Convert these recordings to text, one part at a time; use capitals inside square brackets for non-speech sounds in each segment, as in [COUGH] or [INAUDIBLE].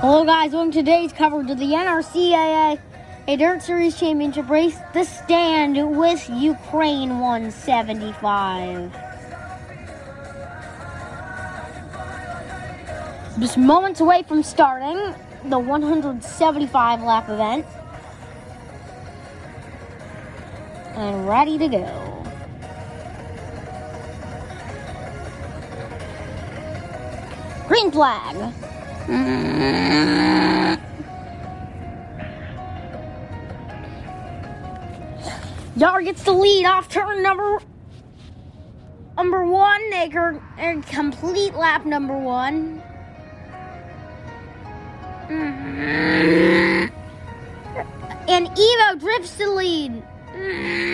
Hello, guys. Welcome to today's coverage of the NRRCAA a Dirt Series Championship race. The stand with Ukraine 175. Just moments away from starting the 175 lap event. And ready to go. Green flag. Mm. Yar gets the lead off turn number number one. They can complete lap number one. Mm. And Evo drifts the lead. Mm.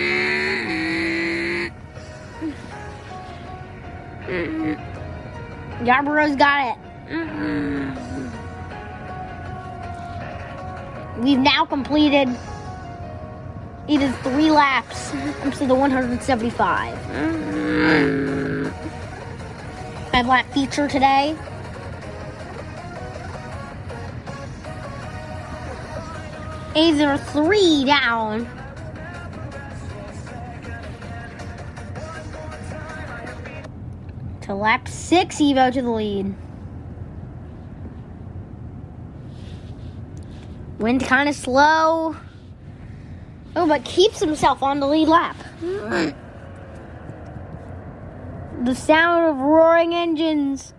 Yarborough's got it. We've now completed it is three laps up to the 175. Five lap feature today. Either three down. To lap six, Evo to the lead. Wind kind of slow. Oh, but keeps himself on the lead lap. The sound of roaring engines.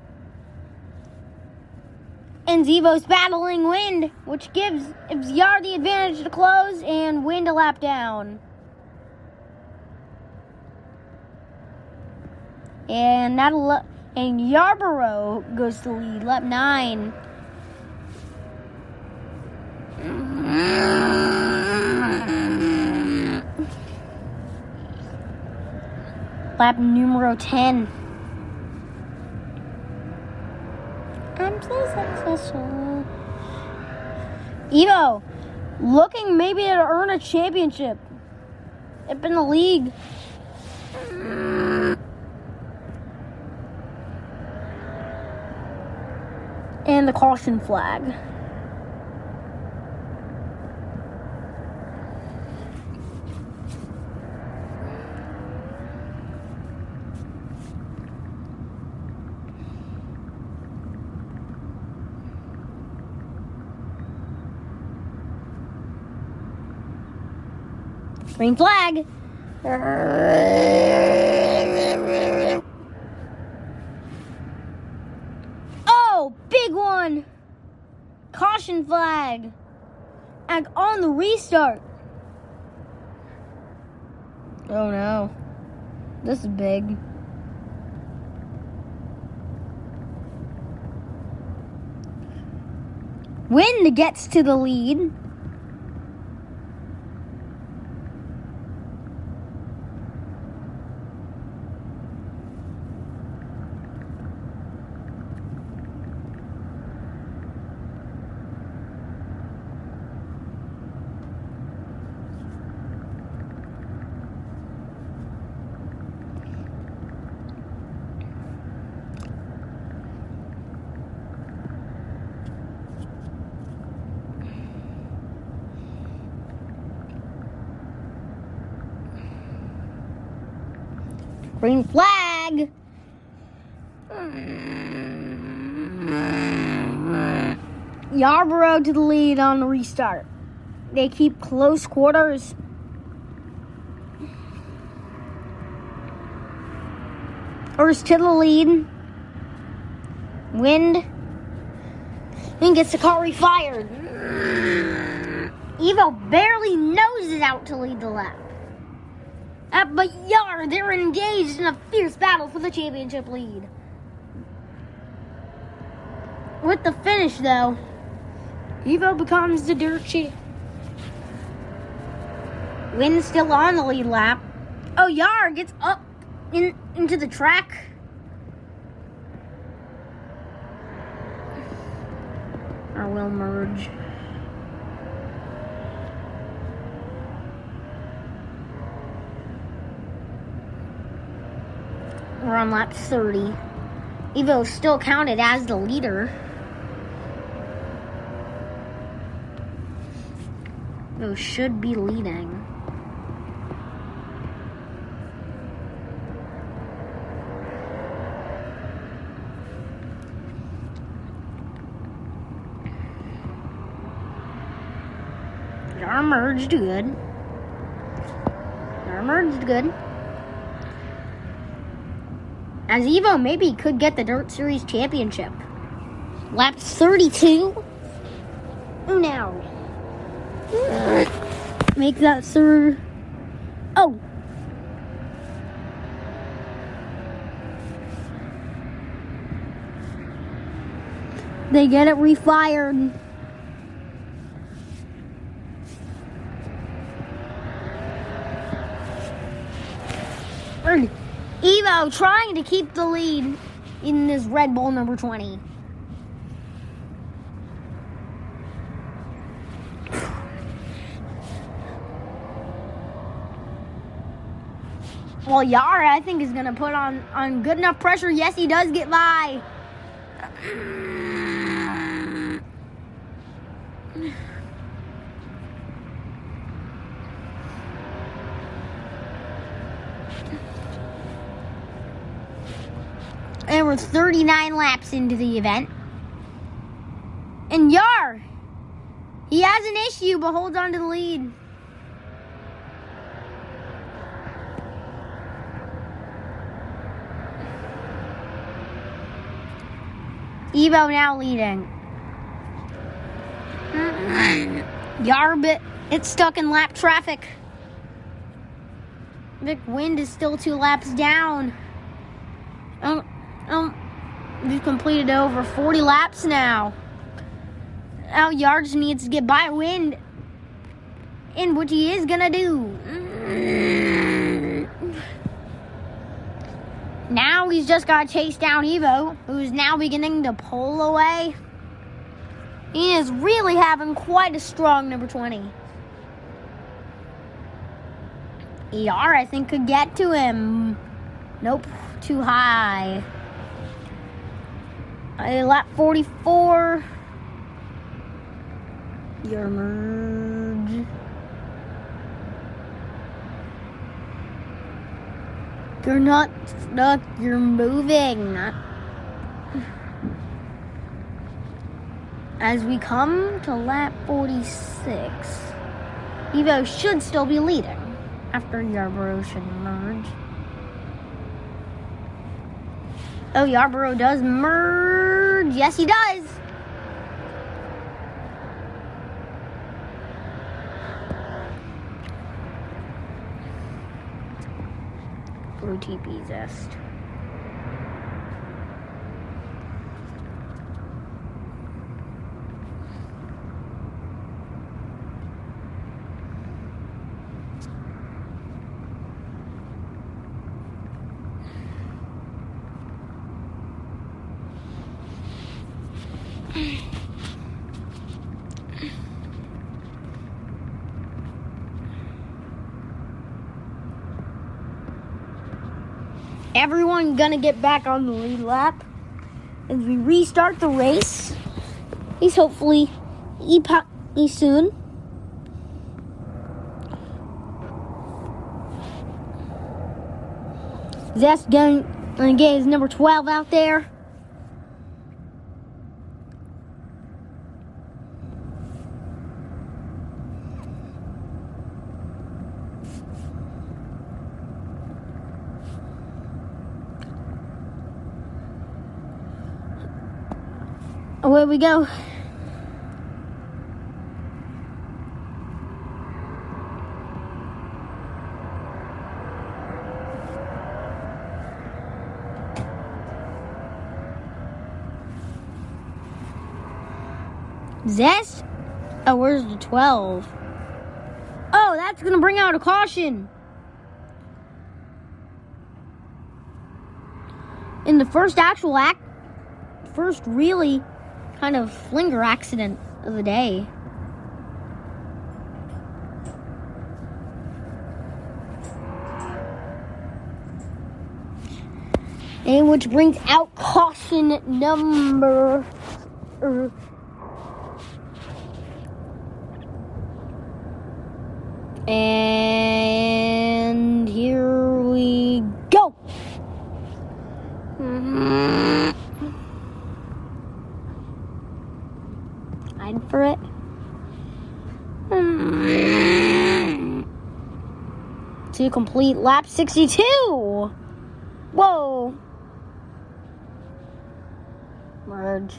And Zevo's battling wind, which gives Yar the advantage to close and wind a lap down. And that'll and Yarborough goes to lead, lap nine. Lap numero 10. I'm so successful. Evo, looking maybe to earn a championship up in the league. And the caution flag. Green flag. Oh, big one. Caution flag. And on the restart. Oh no. This is big. Wind gets to the lead. Green flag. Yarborough to the lead on the restart. They keep close quarters. First to the lead. Wind. Then gets the car refired. Evo barely noses out to lead the lap. Uh, but Yar, they're engaged in a fierce battle for the championship lead. With the finish, though, Evo becomes the dirt. Win still on the lead lap. Oh, Yar gets up in, into the track. Or will merge. We're on lap 30. Evo still counted as the leader. Evo should be leading. Our merged good. Our merged good. As Evo maybe could get the Dirt Series championship. Lap 32. Now. Make that third. Oh. They get it refired. Evo trying to keep the lead in this Red Bull number 20. Well, Yara, I think, is going to put on, on good enough pressure. Yes, he does get by. And we're 39 laps into the event. And Yar, he has an issue, but holds on to the lead. Evo now leading. Yarbit, it's stuck in lap traffic. Vic Wind is still two laps down. Um, um, we've completed over 40 laps now. Now Yards needs to get by Wind, and which he is gonna do. Now he's just got to chase down Evo, who's now beginning to pull away. He is really having quite a strong number 20. ER, I think, could get to him. Nope, too high. A lap 44. Your merge. You're not stuck, you're moving. As we come to lap 46, Evo should still be leading after Yarborough should merge. Oh, Yarborough does merge. Yes, he does. TP Zest. Gonna get back on the lead lap as we restart the race. He's hopefully epoch soon. Zest going to get his number 12 out there. Away we go. Zest? Oh, where's the 12? Oh, that's going to bring out a caution. In the first actual act, first really kind of flinger accident of the day. And which brings out caution number. Er, and here we go. I'd for it. To complete lap 62. Whoa. Merge.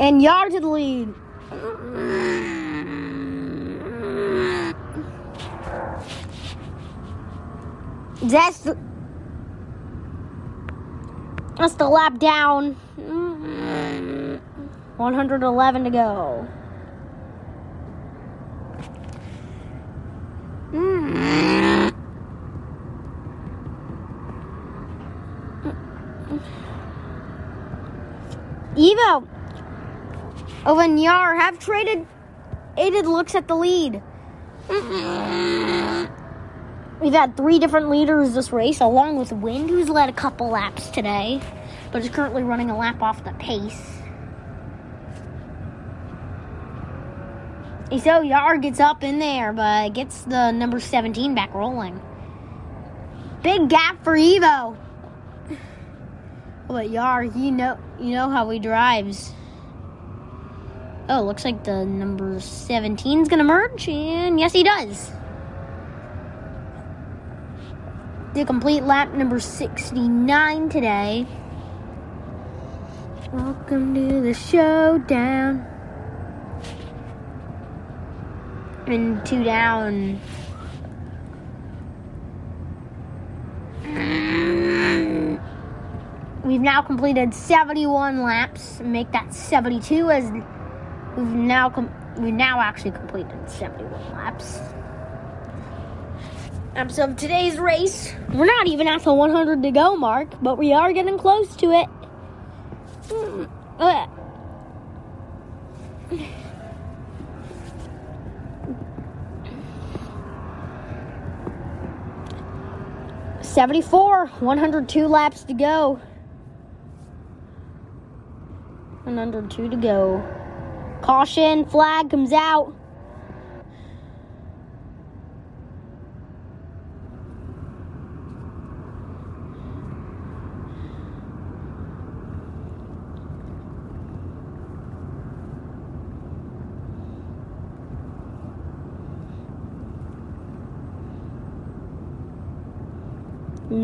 And yard to the lead. That's the, that's the lap down. 111 to go. Evo over Nyar have traded aided looks at the lead. We've had three different leaders this race, along with Wind, who's led a couple laps today, but is currently running a lap off the pace. So Yar gets up in there, but gets the number 17 back rolling. Big gap for Evo. [LAUGHS] But Yar, you know you know how he drives. Oh, looks like the number 17 is gonna merge, and yes he does. The complete lap number 69 today. Welcome to the showdown. And two down. We've now completed 71 laps. Make that 72 as we've now com- we've now actually completed 71 laps. Um, so today's race, we're not even at the 100 to go mark, but we are getting close to it. Mm, uh. Seventy-four, one hundred two laps to go. One hundred two to go. Caution, flag comes out.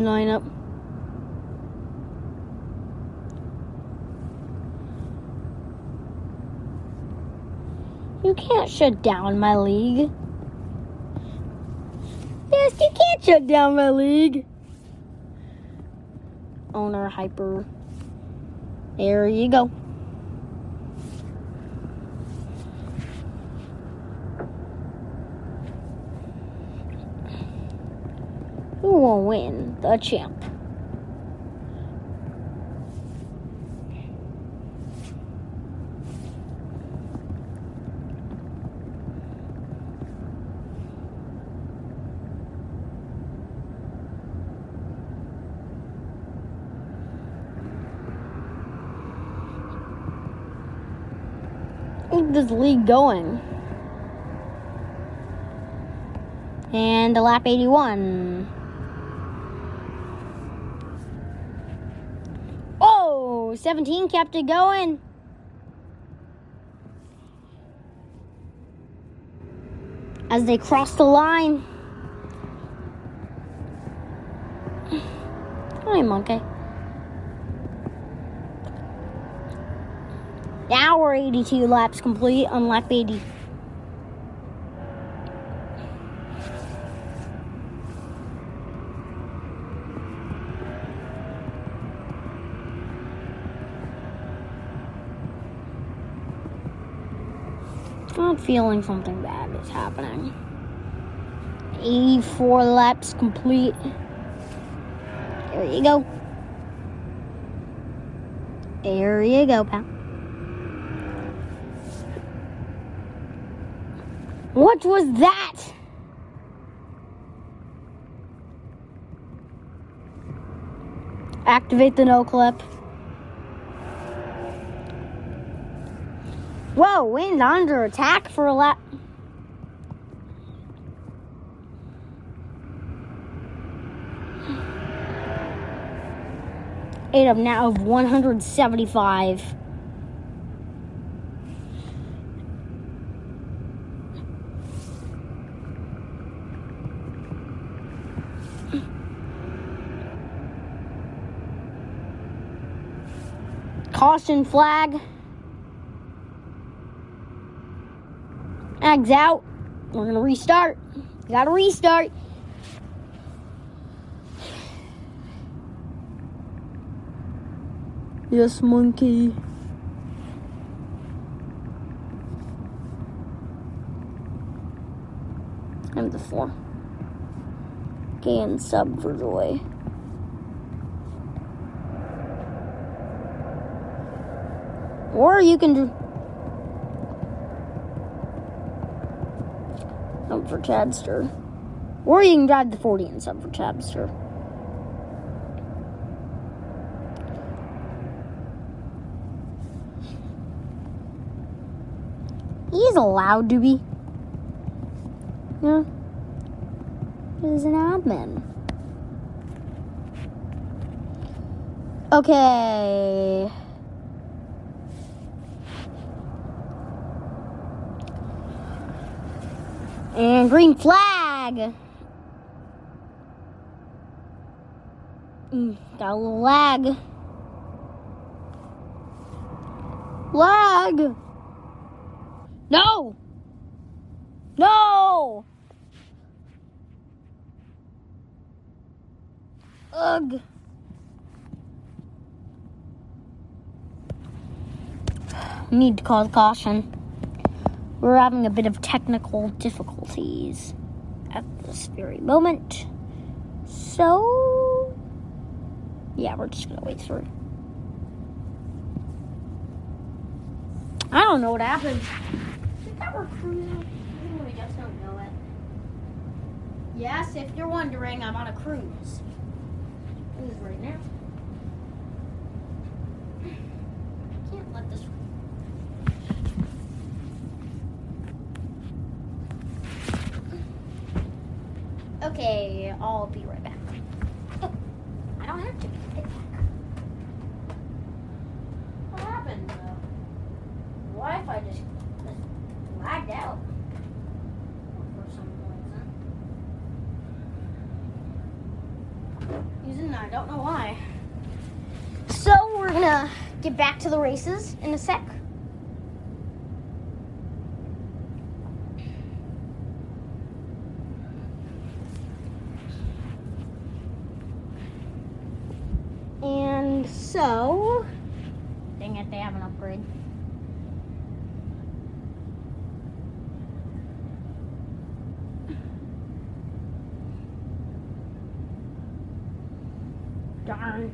Line up. You can't shut down my league. Yes, you can't shut down my league. Owner hyper. There you go. Who will win? The champ. Keep this league going. And the lap 81. Oh, 17 kept it going. As they cross the line. [SIGHS] Hi, monkey. Now we're 82 laps complete on lap 80. I'm feeling something bad is happening. 84 laps complete. There you go. There you go, pal. What was that? Activate the no clip. Whoa, wind under attack for a lap. Eight of now of 175. Caution flag. Eggs out. We're gonna restart. Gotta restart. Yes, monkey. I'm the four. Gain sub for joy. Or you can do. Sub for Chadster. Or you can drive the 40 and sub for Chadster. He's allowed to be. Yeah. He's an admin. Okay. And green flag. Mm, got a little lag. Lag. No. No. Ugh. Need to cause caution. We're having a bit of technical difficulties at this very moment. So, yeah, we're just gonna wait through. I don't know what happened. Think that. We just don't know it. Yes, if you're wondering, I'm on a cruise. Cruise right now. [SIGHS] I Can't let this. Okay, I'll be right back. Oh, I don't have to be right back. What happened? The Wi-Fi just just lagged out for some reason. Using I don't know why. So we're gonna get back to the races in a sec. And so, dang it, they have an upgrade. Darn.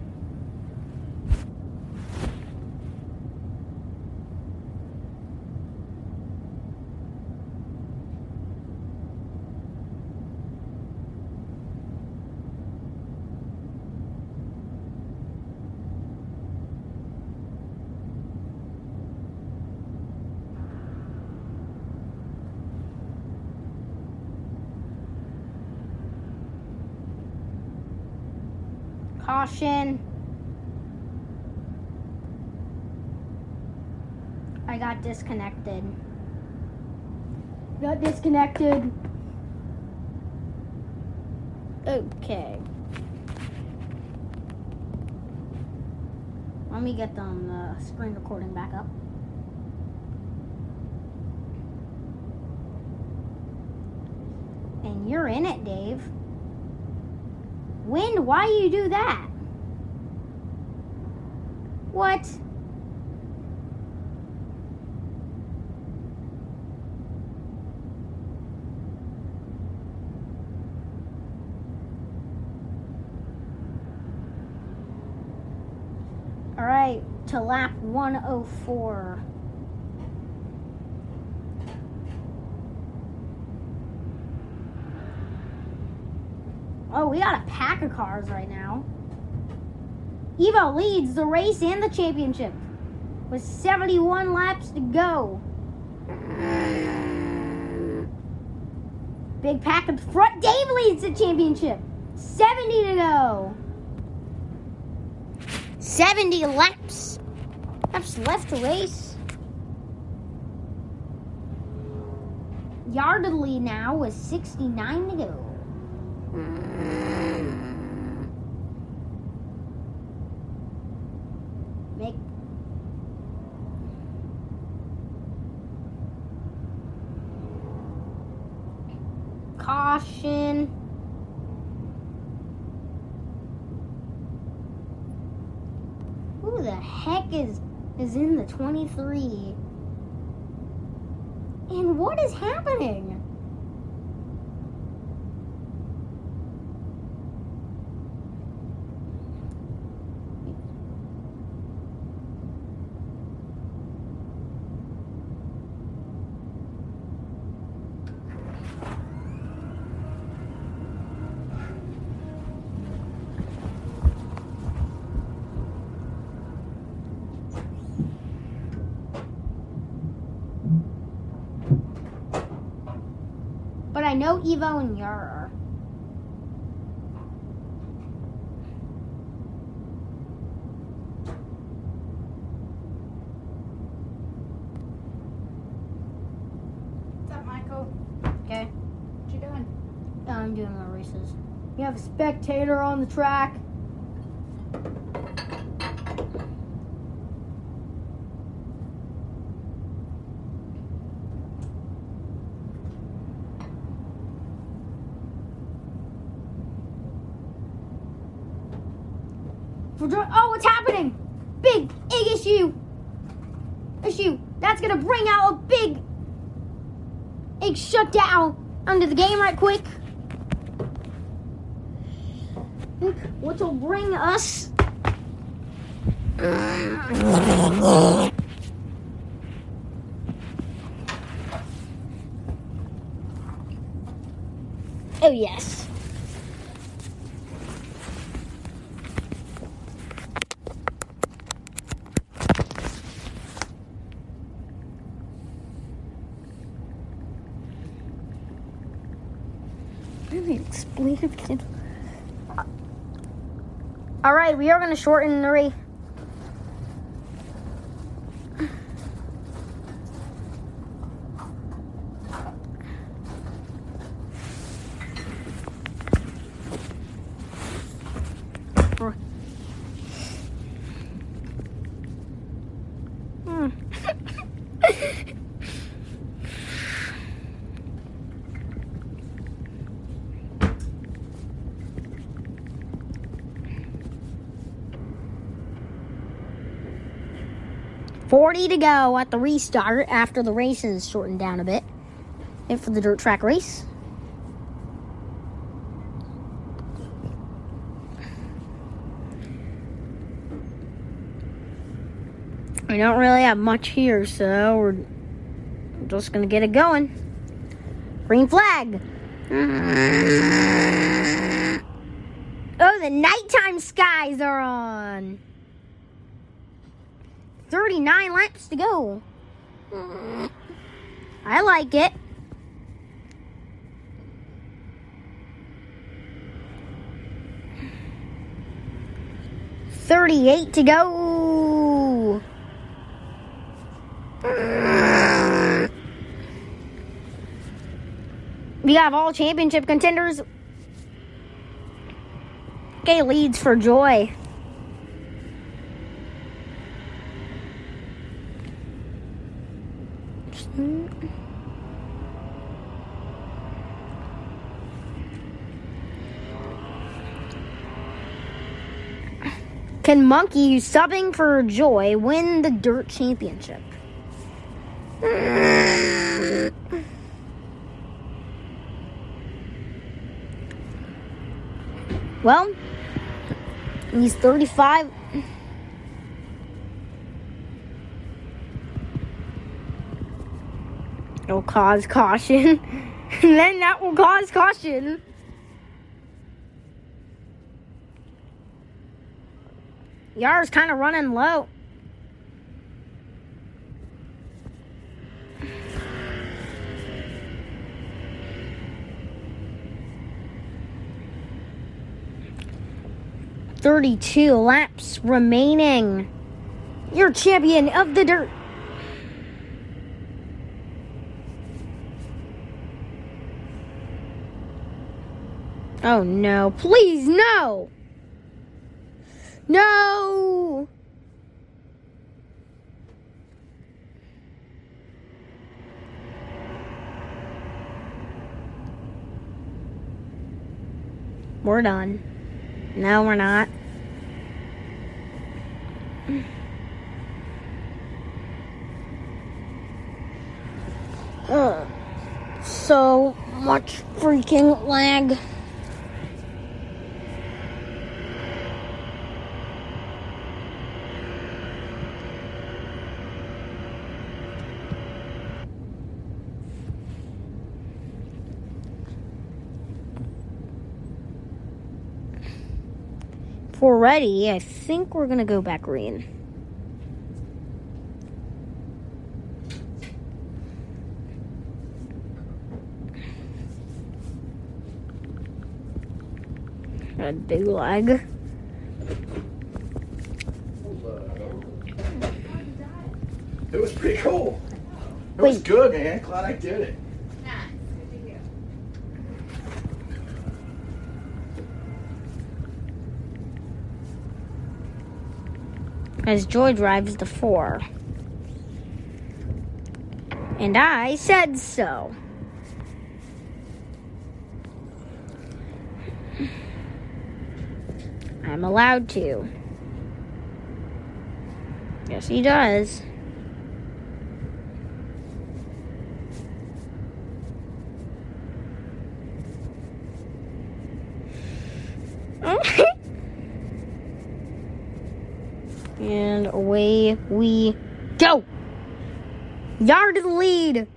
Caution. I got disconnected. Got disconnected. Okay. Let me get the uh, screen recording back up. And you're in it, Dave. Wind, why you do that? What? All right, to lap 104. Oh, we got a pack of cars right now. Evo leads the race and the championship with 71 laps to go. Big pack up front. Dave leads the championship. 70 to go. 70 laps. Laps left to race. Yardley now with 69 to go. Make caution. Who the heck is is in the 23? And what is happening? But I know Evo and Yara. What's up, Michael? Okay. What you doing? I'm doing my races. You have a spectator on the track. Oh, what's happening? Big, big issue. Issue. That's gonna bring out a big, big shutdown under the game right quick. Which will bring us. [LAUGHS] Oh, yes. Explain it. All right, we are going to shorten the race. 40 to go at the restart after the race is shortened down a bit. It for the dirt track race. We don't really have much here, so we're just gonna get it going. Green flag. Oh, the nighttime skies are on. 39 laps to go. I like it. Thirty-eight to go. We have all championship contenders. Okay, leads for Joy. Can Monkey, who's subbing for Joy, win the Dirt Championship? Well, he's 35. It'll cause caution. and [LAUGHS] then that will cause caution. Yar's kind of running low. Thirty-two laps remaining. You're champion of the dirt. Oh no, please no! No! We're done. No, we're not. Ugh. So much freaking lag. If we're ready, I think we're gonna go back green. A big lag. It was pretty cool. It was good, man. Glad I did it. Nice. Good to hear. As Joy drives the four. And I said so. I'm allowed to. Yes, he does. And we go. Yard to the lead.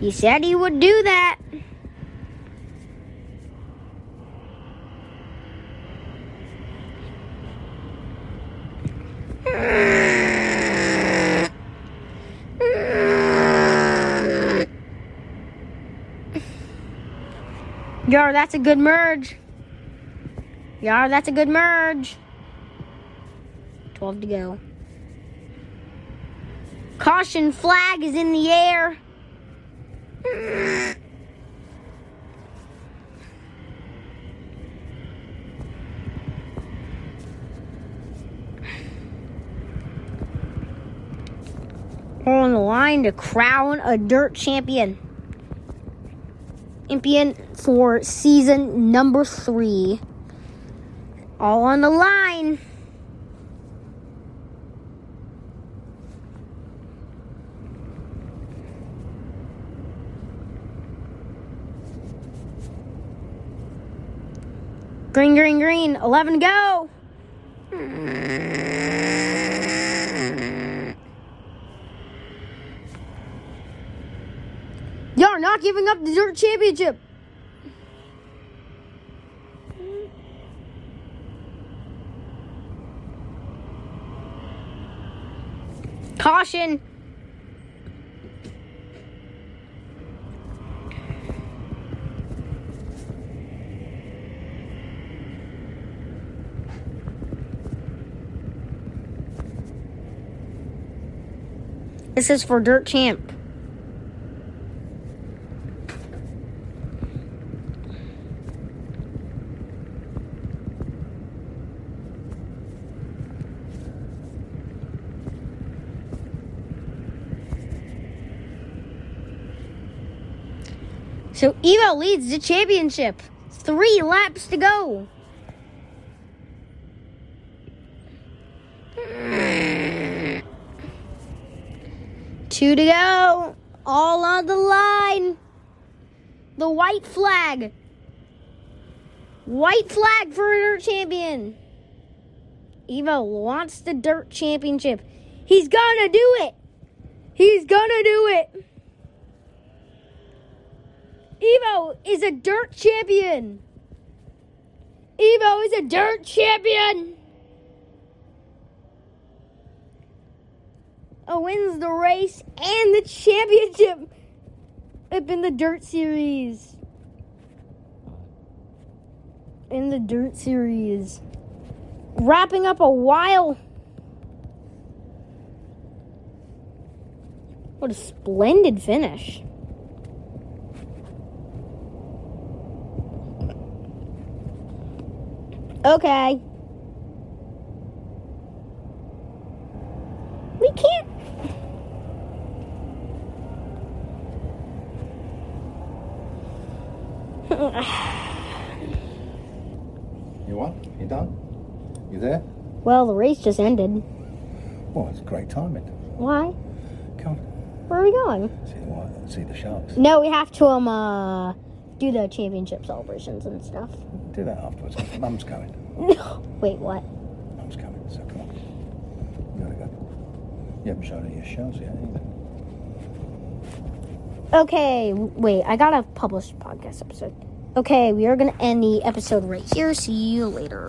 He said he would do that. Yar, that's a good merge. Yar, that's a good merge. 12 to go. Caution flag is in the air. On the line to crown a dirt champion. Champion for season number three. All on the line. Green, green, green. 11 to go. You're not giving up the dirt championship. Caution. This is for Dirt Champ. So Evo leads the championship. Three laps to go. Two to go. All on the line. The white flag. White flag for a dirt champion. Evo wants the dirt championship. He's gonna do it. He's gonna do it. Evo is a dirt champion. Evo is a dirt champion. Oh, wins the race and the championship up in the dirt series. In the dirt series. Wrapping up a while. What a splendid finish. Okay. We can't. You what? You done? You there? well, the race just ended. Well, it's great timing. Why? Come on. Where are we going? See the? See the sharks. No, we have to um uh do the championship celebrations and stuff. Do that afterwards. Mum's coming. [LAUGHS] No. Wait, what? Mum's coming. So come on. You gotta go. You haven't shown her your shells yet either. Okay, wait, I gotta publish a podcast episode. Okay, we are gonna end the episode right here. See you later.